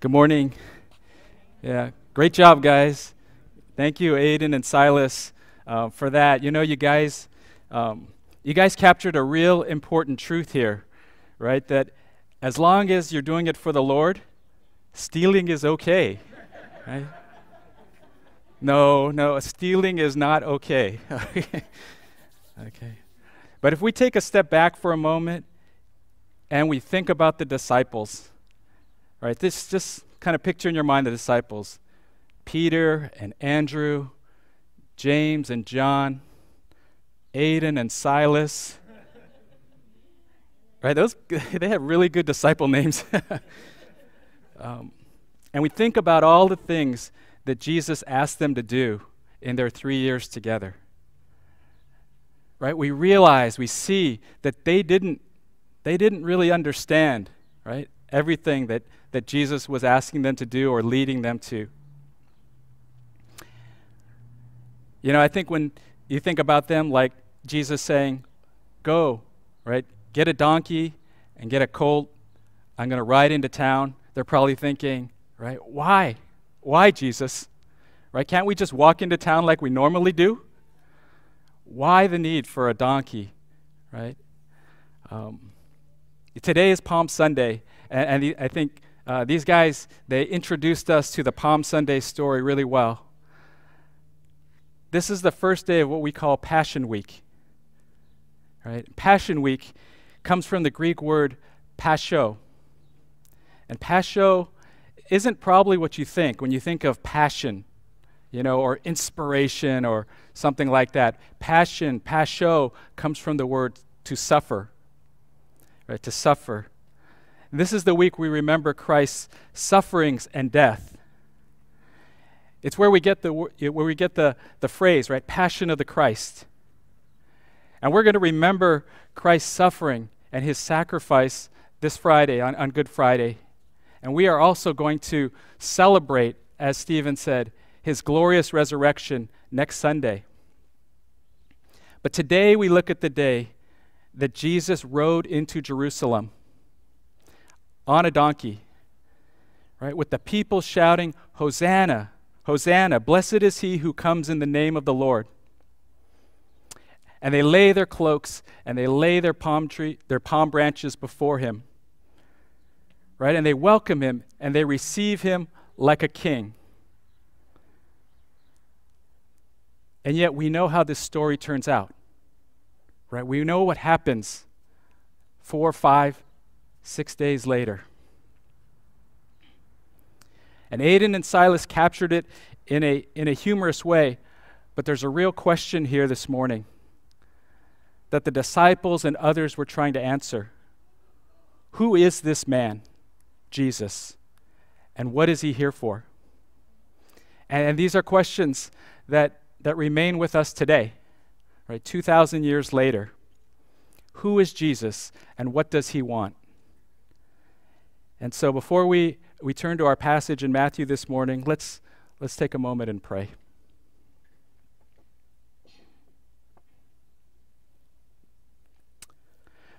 Good morning. Yeah, great job, guys. Thank you, Aiden and Silas, uh, for that. You know, you guys, um, you guys captured a real important truth here, right? That as long as you're doing it for the Lord, stealing is okay, right? No, no, stealing is not okay. okay. But if we take a step back for a moment and we think about the disciples, right? This just kind of picture in your mind the disciples Peter and Andrew, James and John, Aidan and Silas. right? Those they have really good disciple names. um, and we think about all the things that Jesus asked them to do in their three years together. Right? We realize, we see that they didn't, they didn't really understand, right? Everything that, that Jesus was asking them to do or leading them to. You know, I think when you think about them, like Jesus saying, Go, right? Get a donkey and get a colt. I'm going to ride into town. They're probably thinking, right? Why? Why, Jesus? Right? Can't we just walk into town like we normally do? Why the need for a donkey? Right? Um, today is Palm Sunday, and, and I think uh, these guys they introduced us to the Palm Sunday story really well. This is the first day of what we call Passion Week. Right? Passion Week comes from the Greek word pascho. And pascho isn't probably what you think when you think of passion, you know, or inspiration or something like that. Passion, pascho, comes from the word to suffer, right? To suffer. This is the week we remember Christ's sufferings and death. It's where we get the where we get the, the phrase, right? Passion of the Christ. And we're going to remember Christ's suffering and his sacrifice this Friday on, on Good Friday. And we are also going to celebrate, as Stephen said, his glorious resurrection next Sunday. But today we look at the day that Jesus rode into Jerusalem on a donkey, right, with the people shouting, Hosanna, Hosanna, blessed is he who comes in the name of the Lord. And they lay their cloaks and they lay their palm tree, their palm branches before him right? And they welcome him and they receive him like a king. And yet we know how this story turns out, right? We know what happens four, five, six days later. And Aiden and Silas captured it in a, in a humorous way, but there's a real question here this morning that the disciples and others were trying to answer Who is this man? Jesus? And what is he here for? And, and these are questions that, that remain with us today, right? 2,000 years later. Who is Jesus and what does he want? And so before we, we turn to our passage in Matthew this morning, let's, let's take a moment and pray.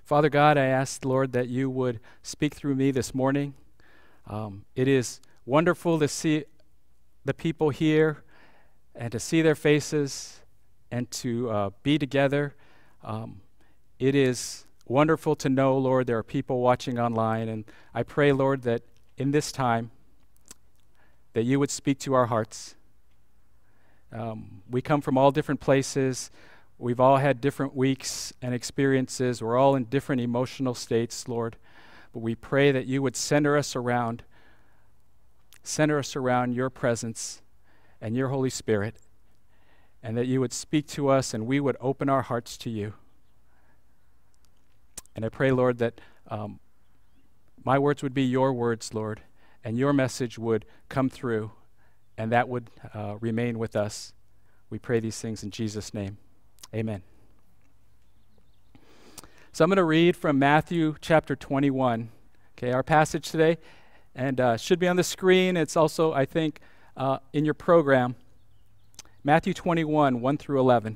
Father God, I ask, Lord, that you would speak through me this morning. Um, it is wonderful to see the people here and to see their faces and to uh, be together. Um, it is wonderful to know, Lord, there are people watching online. And I pray, Lord, that in this time, that you would speak to our hearts. Um, we come from all different places. We've all had different weeks and experiences. We're all in different emotional states, Lord. But we pray that you would center us around, center us around your presence and your Holy Spirit, and that you would speak to us and we would open our hearts to you. And I pray, Lord, that um, my words would be your words, Lord, and your message would come through, and that would uh, remain with us. We pray these things in Jesus' name. Amen. So I'm going to read from Matthew chapter 21. Okay, our passage today, and uh, should be on the screen. It's also, I think, uh, in your program. Matthew 21, 1 through 11.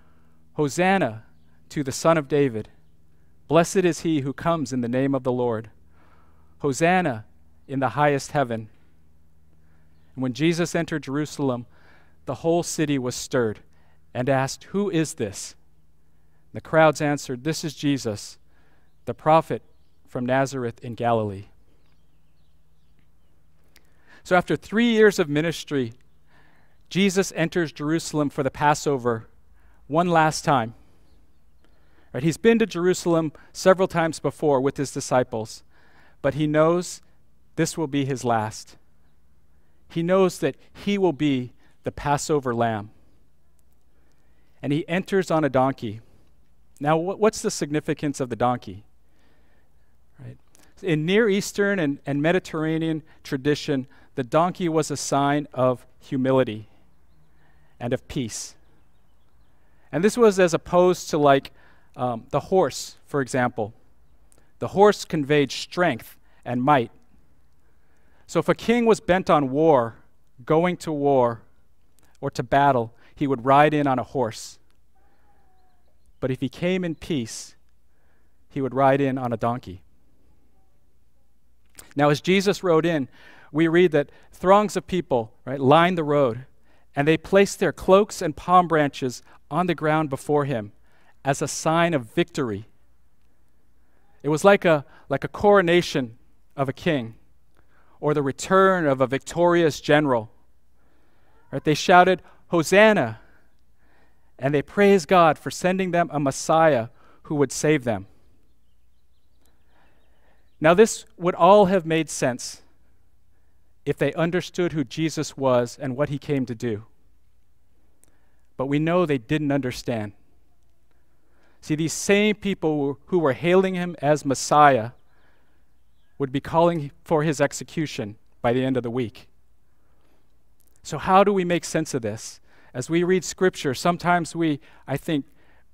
Hosanna to the Son of David! Blessed is he who comes in the name of the Lord! Hosanna in the highest heaven! And when Jesus entered Jerusalem, the whole city was stirred and asked, Who is this? The crowds answered, This is Jesus, the prophet from Nazareth in Galilee. So, after three years of ministry, Jesus enters Jerusalem for the Passover one last time. Right, he's been to Jerusalem several times before with his disciples, but he knows this will be his last. He knows that he will be the Passover lamb. And he enters on a donkey. Now, what's the significance of the donkey? Right? In Near Eastern and, and Mediterranean tradition, the donkey was a sign of humility and of peace. And this was as opposed to like um, the horse, for example. The horse conveyed strength and might. So if a king was bent on war, going to war, or to battle, he would ride in on a horse. But if he came in peace, he would ride in on a donkey. Now, as Jesus rode in, we read that throngs of people right, lined the road, and they placed their cloaks and palm branches on the ground before him as a sign of victory. It was like a, like a coronation of a king or the return of a victorious general. Right? They shouted, Hosanna! And they praised God for sending them a Messiah who would save them. Now, this would all have made sense if they understood who Jesus was and what he came to do. But we know they didn't understand. See, these same people who were hailing him as Messiah would be calling for his execution by the end of the week. So, how do we make sense of this? As we read scripture, sometimes we, I think,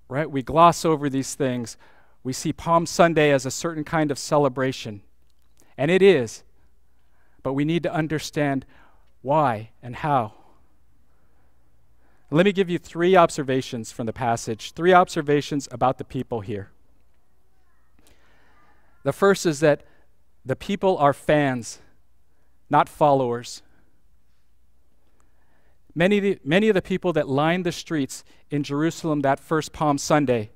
right, we gloss over these things. We see Palm Sunday as a certain kind of celebration, and it is, but we need to understand why and how. Let me give you three observations from the passage, three observations about the people here. The first is that the people are fans, not followers. Many of, the, many of the people that lined the streets in Jerusalem that first Palm Sunday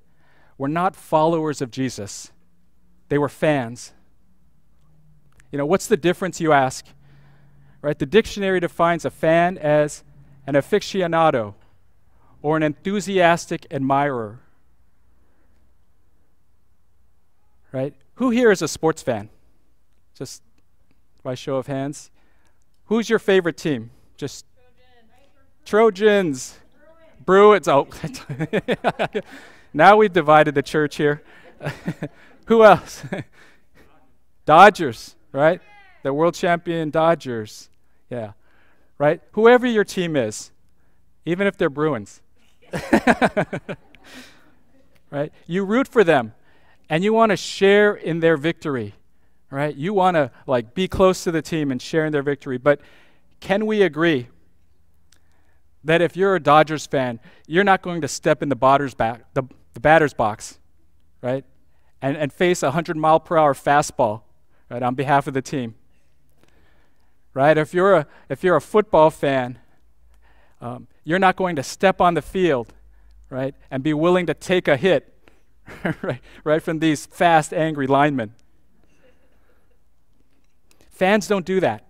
were not followers of Jesus, they were fans. You know, what's the difference, you ask? Right? The dictionary defines a fan as an aficionado or an enthusiastic admirer. Right? Who here is a sports fan? Just by show of hands. Who's your favorite team? Just Trojans. Bruins. Oh, now we've divided the church here. Who else? Dodgers, right? The world champion Dodgers. Yeah. Right? Whoever your team is, even if they're Bruins. right? You root for them and you want to share in their victory right? You want to like be close to the team and share in their victory. But can we agree that if you're a Dodgers fan, you're not going to step in the batter's, back, the, the batter's box, right? And, and face a 100 mile per hour fastball, right, on behalf of the team. Right? If you're a, if you're a football fan, um, you're not going to step on the field, right, and be willing to take a hit, right, right from these fast, angry linemen. Fans don't do that,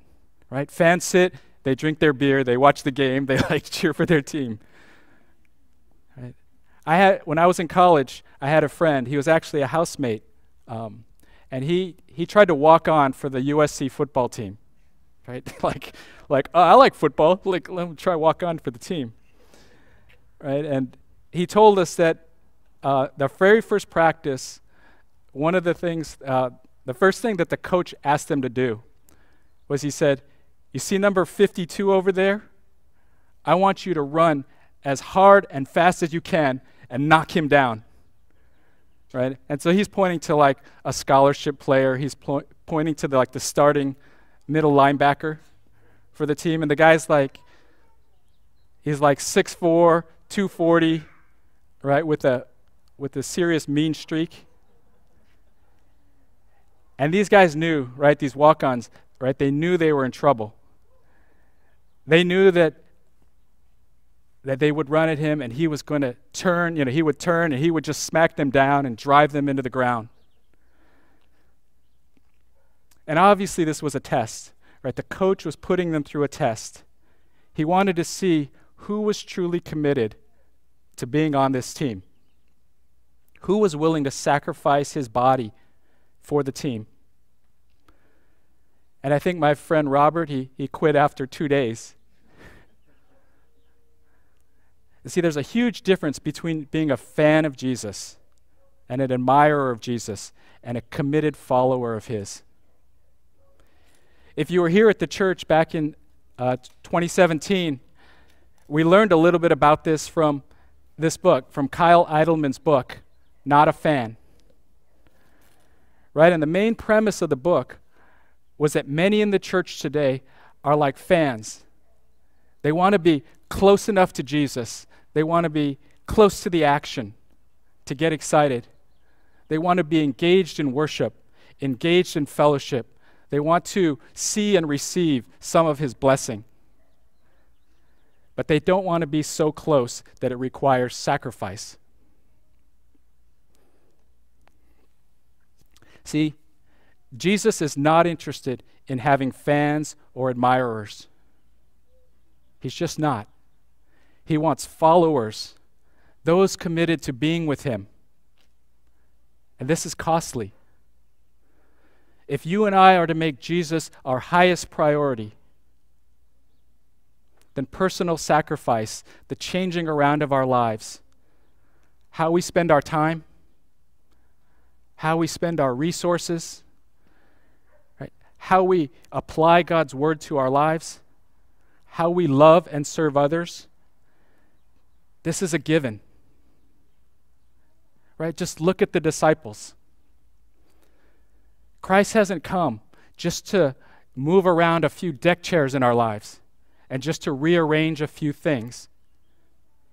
right? Fans sit, they drink their beer, they watch the game, they like cheer for their team. Right? I had when I was in college, I had a friend. He was actually a housemate, um, and he he tried to walk on for the USC football team, right? like like oh, I like football. Like let me try walk on for the team, right? And he told us that uh, the very first practice, one of the things, uh, the first thing that the coach asked them to do was he said, You see number 52 over there? I want you to run as hard and fast as you can and knock him down. Right? And so he's pointing to like a scholarship player. He's pointing to the, like the starting middle linebacker for the team. And the guy's like, he's like 6'4, 240, right, with a, with a serious mean streak. And these guys knew, right, these walk ons, right, they knew they were in trouble. They knew that that they would run at him and he was going to turn, you know, he would turn and he would just smack them down and drive them into the ground. And obviously, this was a test, right? The coach was putting them through a test. He wanted to see who was truly committed to being on this team. Who was willing to sacrifice his body for the team? And I think my friend Robert, he, he quit after two days. You see, there's a huge difference between being a fan of Jesus and an admirer of Jesus and a committed follower of his. If you were here at the church back in uh, 2017, we learned a little bit about this from this book, from Kyle Idleman's book, Not a Fan. Right? And the main premise of the book was that many in the church today are like fans. They want to be close enough to Jesus, they want to be close to the action to get excited. They want to be engaged in worship, engaged in fellowship. They want to see and receive some of his blessing but they don't want to be so close that it requires sacrifice. See, Jesus is not interested in having fans or admirers. He's just not. He wants followers, those committed to being with Him. And this is costly. If you and I are to make Jesus our highest priority, then personal sacrifice, the changing around of our lives. How we spend our time, how we spend our resources, right? how we apply God's word to our lives, how we love and serve others. This is a given. Right? Just look at the disciples. Christ hasn't come just to move around a few deck chairs in our lives and just to rearrange a few things.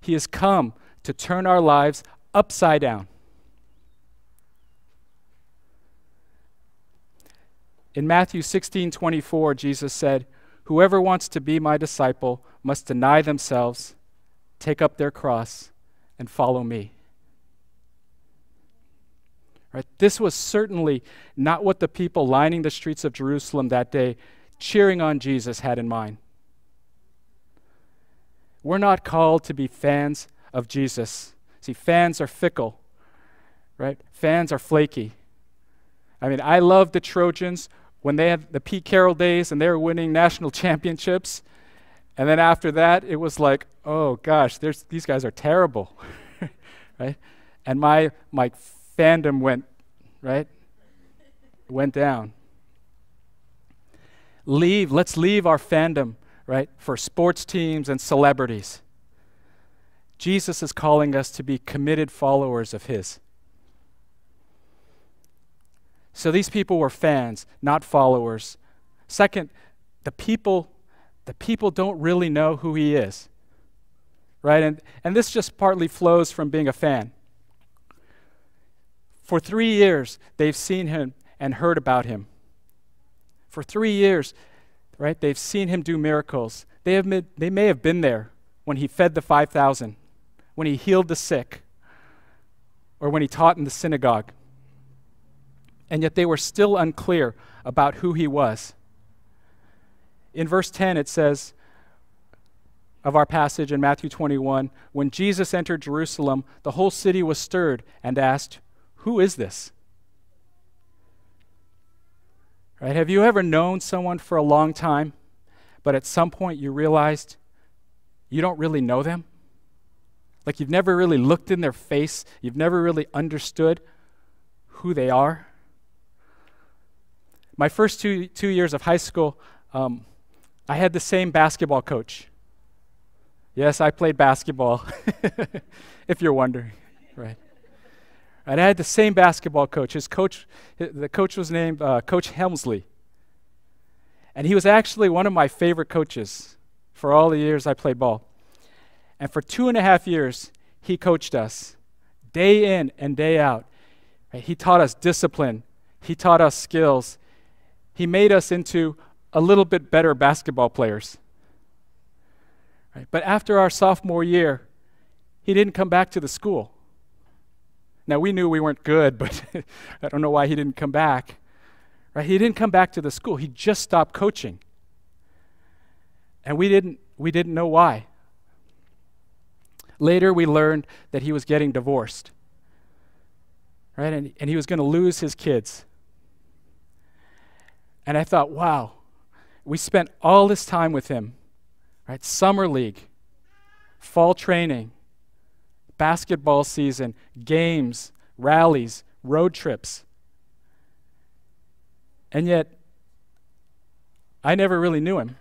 He has come to turn our lives upside down. In Matthew 16 24, Jesus said, Whoever wants to be my disciple must deny themselves, take up their cross, and follow me. Right? This was certainly not what the people lining the streets of Jerusalem that day, cheering on Jesus, had in mind. We're not called to be fans of Jesus. See, fans are fickle, right? Fans are flaky. I mean, I love the Trojans when they had the Pete Carroll days and they were winning national championships. And then after that, it was like, oh gosh, these guys are terrible, right? And my, my fandom went, right? Went down. Leave, let's leave our fandom right, for sports teams and celebrities. Jesus is calling us to be committed followers of His. So these people were fans, not followers. Second, the people, the people don't really know who He is. Right? And, and this just partly flows from being a fan. For three years, they've seen him and heard about him. For three years, right? They've seen him do miracles. They, have been, they may have been there when he fed the 5,000, when he healed the sick, or when he taught in the synagogue. And yet they were still unclear about who he was. In verse 10, it says of our passage in Matthew 21 when Jesus entered Jerusalem, the whole city was stirred and asked, Who is this? Right? Have you ever known someone for a long time, but at some point you realized you don't really know them? Like you've never really looked in their face, you've never really understood who they are? My first two, two years of high school, um, I had the same basketball coach. Yes, I played basketball, if you're wondering, right? And I had the same basketball coach. His coach, the coach was named uh, Coach Helmsley. And he was actually one of my favorite coaches for all the years I played ball. And for two and a half years, he coached us day in and day out. He taught us discipline, he taught us skills, he made us into a little bit better basketball players. Right? But after our sophomore year, he didn't come back to the school. Now, we knew we weren't good, but I don't know why he didn't come back. Right? He didn't come back to the school. He just stopped coaching. And we didn't, we didn't know why. Later, we learned that he was getting divorced. Right? And, and he was going to lose his kids. And I thought, wow, we spent all this time with him, right? Summer league, fall training, basketball season, games, rallies, road trips. And yet, I never really knew him.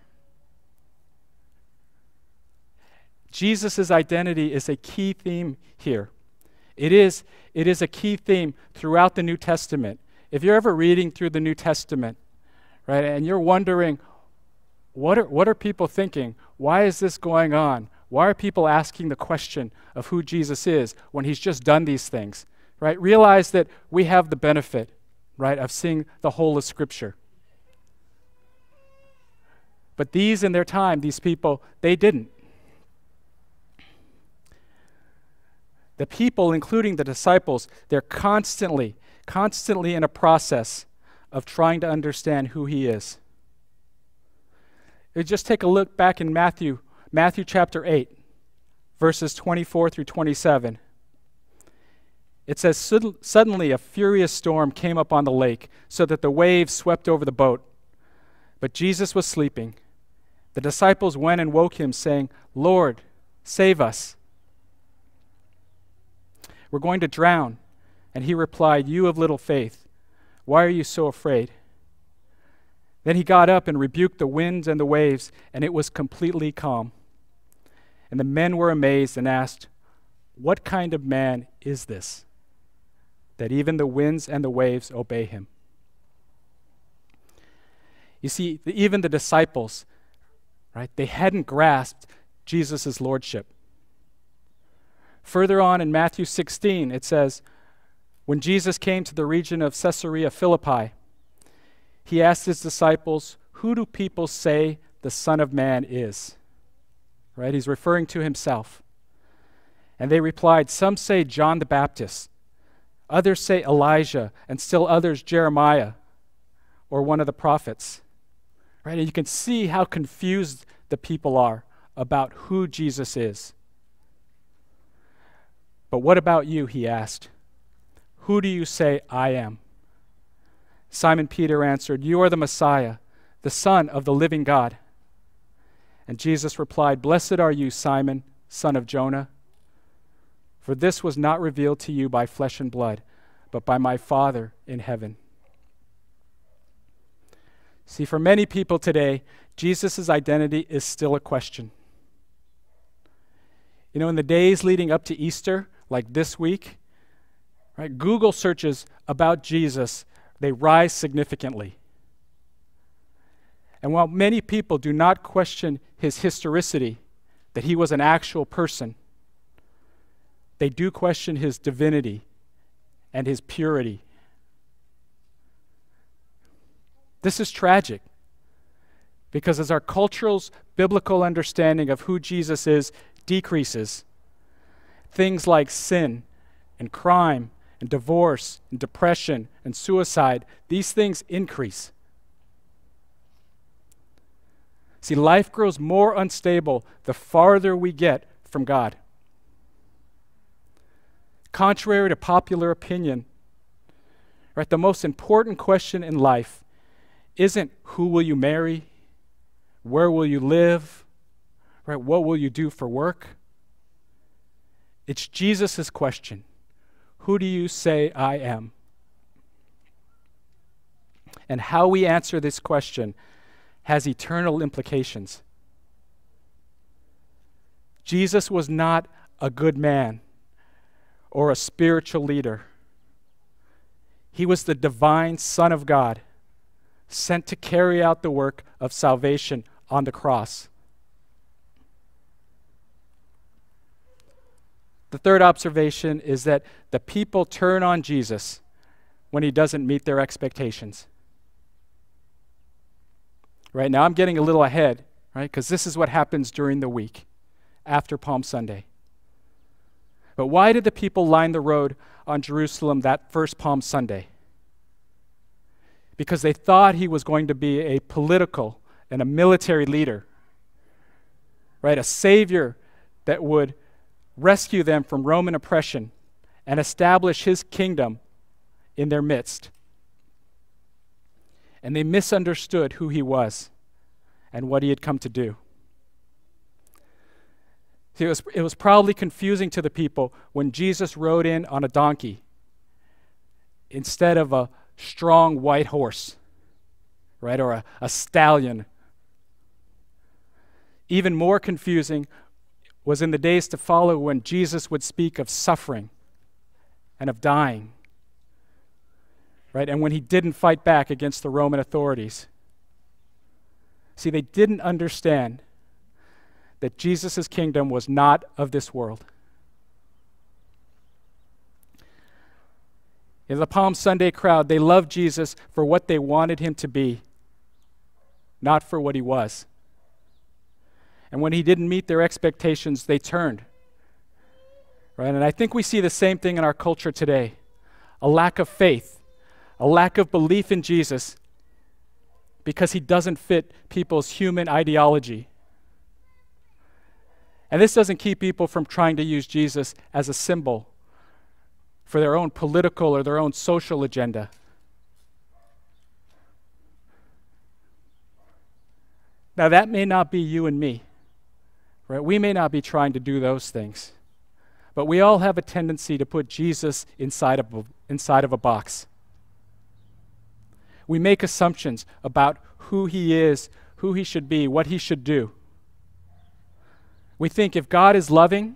Jesus' identity is a key theme here. It is, it is a key theme throughout the New Testament. If you're ever reading through the New Testament, right? And you're wondering, what are, what are people thinking? Why is this going on? Why are people asking the question of who Jesus is when he's just done these things? Right? Realize that we have the benefit, right, of seeing the whole of Scripture. But these in their time, these people, they didn't. The people, including the disciples, they're constantly, constantly in a process of trying to understand who he is. Just take a look back in Matthew, Matthew chapter 8, verses 24 through 27. It says, Suddenly a furious storm came up on the lake, so that the waves swept over the boat. But Jesus was sleeping. The disciples went and woke him, saying, Lord, save us. We're going to drown. And he replied, You of little faith. Why are you so afraid? Then he got up and rebuked the winds and the waves, and it was completely calm. And the men were amazed and asked, What kind of man is this, that even the winds and the waves obey him? You see, even the disciples, right, they hadn't grasped Jesus' lordship. Further on in Matthew 16, it says, when Jesus came to the region of Caesarea Philippi, he asked his disciples, Who do people say the Son of Man is? Right? He's referring to himself. And they replied, Some say John the Baptist, others say Elijah, and still others Jeremiah or one of the prophets. Right? And you can see how confused the people are about who Jesus is. But what about you? He asked. Who do you say I am? Simon Peter answered, You are the Messiah, the Son of the living God. And Jesus replied, Blessed are you, Simon, son of Jonah, for this was not revealed to you by flesh and blood, but by my Father in heaven. See, for many people today, Jesus' identity is still a question. You know, in the days leading up to Easter, like this week, Right? Google searches about Jesus, they rise significantly. And while many people do not question his historicity, that he was an actual person, they do question his divinity and his purity. This is tragic because as our cultural's biblical understanding of who Jesus is decreases, things like sin and crime and divorce and depression and suicide, these things increase. See, life grows more unstable the farther we get from God. Contrary to popular opinion, right, the most important question in life isn't who will you marry, where will you live, right, what will you do for work? It's Jesus' question Who do you say I am? And how we answer this question has eternal implications. Jesus was not a good man or a spiritual leader. He was the divine Son of God, sent to carry out the work of salvation on the cross. The third observation is that the people turn on Jesus when he doesn't meet their expectations. Right now, I'm getting a little ahead, right? Because this is what happens during the week after Palm Sunday. But why did the people line the road on Jerusalem that first Palm Sunday? Because they thought he was going to be a political and a military leader, right? A savior that would rescue them from Roman oppression and establish his kingdom in their midst. And they misunderstood who he was and what he had come to do. See, it was, it was probably confusing to the people when Jesus rode in on a donkey instead of a strong white horse, right, or a, a stallion. Even more confusing was in the days to follow when Jesus would speak of suffering and of dying. Right? And when he didn't fight back against the Roman authorities. See, they didn't understand that Jesus' kingdom was not of this world. In the Palm Sunday crowd, they loved Jesus for what they wanted him to be, not for what he was. And when he didn't meet their expectations, they turned. Right? And I think we see the same thing in our culture today a lack of faith, a lack of belief in Jesus because he doesn't fit people's human ideology. And this doesn't keep people from trying to use Jesus as a symbol for their own political or their own social agenda. Now, that may not be you and me. Right? We may not be trying to do those things, but we all have a tendency to put Jesus inside of a, inside of a box. We make assumptions about who he is, who he should be, what he should do. We think if God is loving,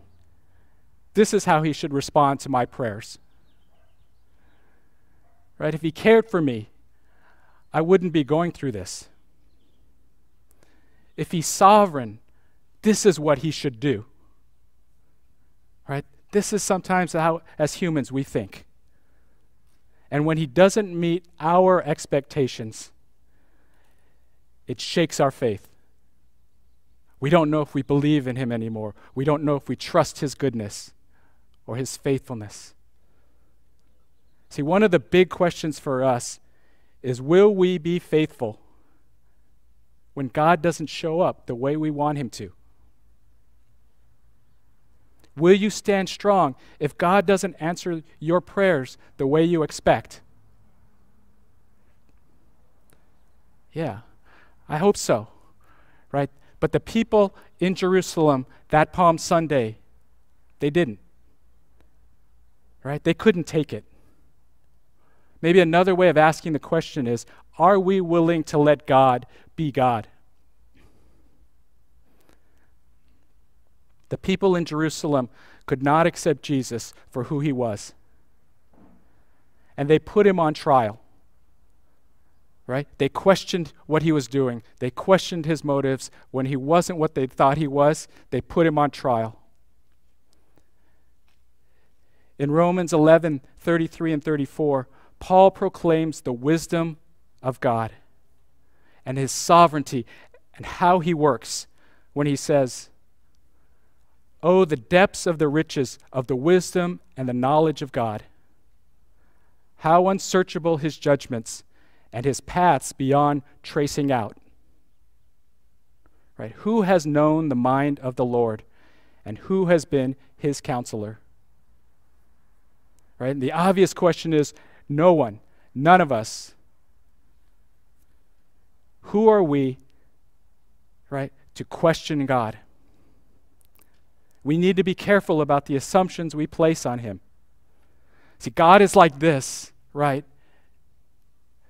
this is how he should respond to my prayers. Right? If he cared for me, I wouldn't be going through this. If he's sovereign, this is what he should do. Right? This is sometimes how, as humans, we think. And when he doesn't meet our expectations, it shakes our faith. We don't know if we believe in him anymore. We don't know if we trust his goodness or his faithfulness. See, one of the big questions for us is will we be faithful when God doesn't show up the way we want him to? Will you stand strong if God doesn't answer your prayers the way you expect? Yeah, I hope so. Right? But the people in Jerusalem that Palm Sunday, they didn't. Right? They couldn't take it. Maybe another way of asking the question is are we willing to let God be God? The people in Jerusalem could not accept Jesus for who he was. And they put him on trial. Right? They questioned what he was doing. They questioned his motives. When he wasn't what they thought he was, they put him on trial. In Romans 11 33 and 34, Paul proclaims the wisdom of God and his sovereignty and how he works when he says, Oh, the depths of the riches of the wisdom and the knowledge of God. How unsearchable his judgments and his paths beyond tracing out. Right? Who has known the mind of the Lord and who has been his counselor? Right? And the obvious question is no one, none of us. Who are we, right, to question God? We need to be careful about the assumptions we place on him. See, God is like this, right?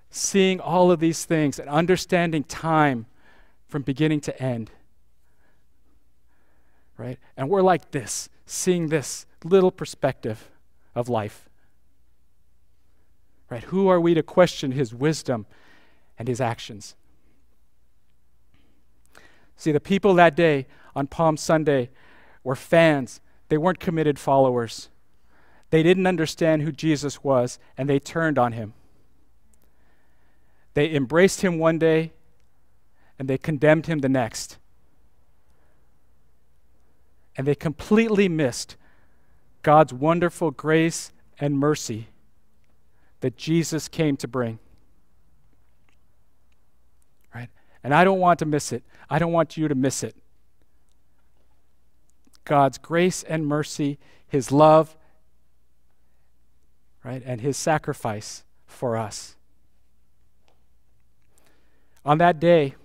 Seeing all of these things and understanding time from beginning to end. Right? And we're like this, seeing this little perspective of life. Right? Who are we to question his wisdom and his actions? See, the people that day on Palm Sunday were fans, they weren't committed followers. They didn't understand who Jesus was, and they turned on him. They embraced him one day, and they condemned him the next. And they completely missed God's wonderful grace and mercy that Jesus came to bring. Right? And I don't want to miss it. I don't want you to miss it. God's grace and mercy, His love, right, and His sacrifice for us. On that day,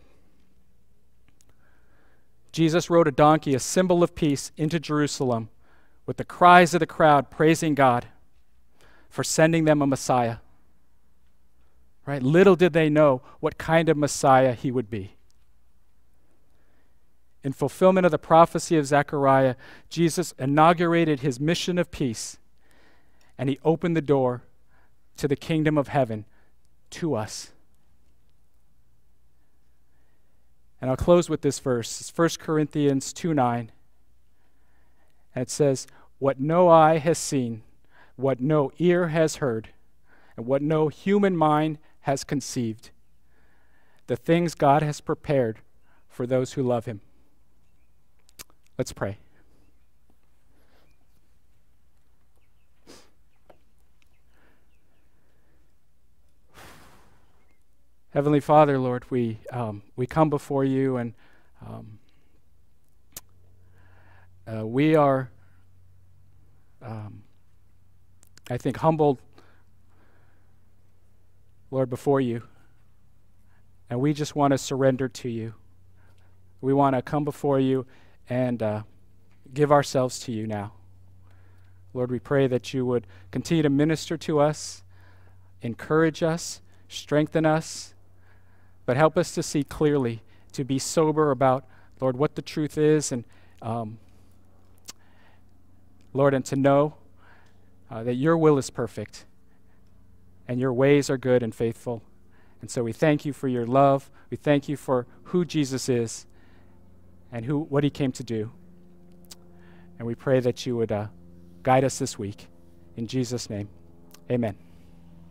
Jesus rode a donkey, a symbol of peace, into Jerusalem with the cries of the crowd praising God for sending them a Messiah. Right? Little did they know what kind of Messiah he would be. In fulfillment of the prophecy of Zechariah, Jesus inaugurated his mission of peace and he opened the door to the kingdom of heaven to us. And I'll close with this verse. It's 1 Corinthians 2 9. And it says, What no eye has seen, what no ear has heard, and what no human mind has conceived, the things God has prepared for those who love him. Let's pray. Heavenly Father, Lord, we, um, we come before you and um, uh, we are, um, I think, humbled, Lord, before you. And we just want to surrender to you. We want to come before you and uh, give ourselves to you now. Lord, we pray that you would continue to minister to us, encourage us, strengthen us, but help us to see clearly, to be sober about, Lord, what the truth is, and um, Lord, and to know uh, that your will is perfect and your ways are good and faithful. And so we thank you for your love. We thank you for who Jesus is and who, what he came to do. And we pray that you would uh, guide us this week. In Jesus' name, amen.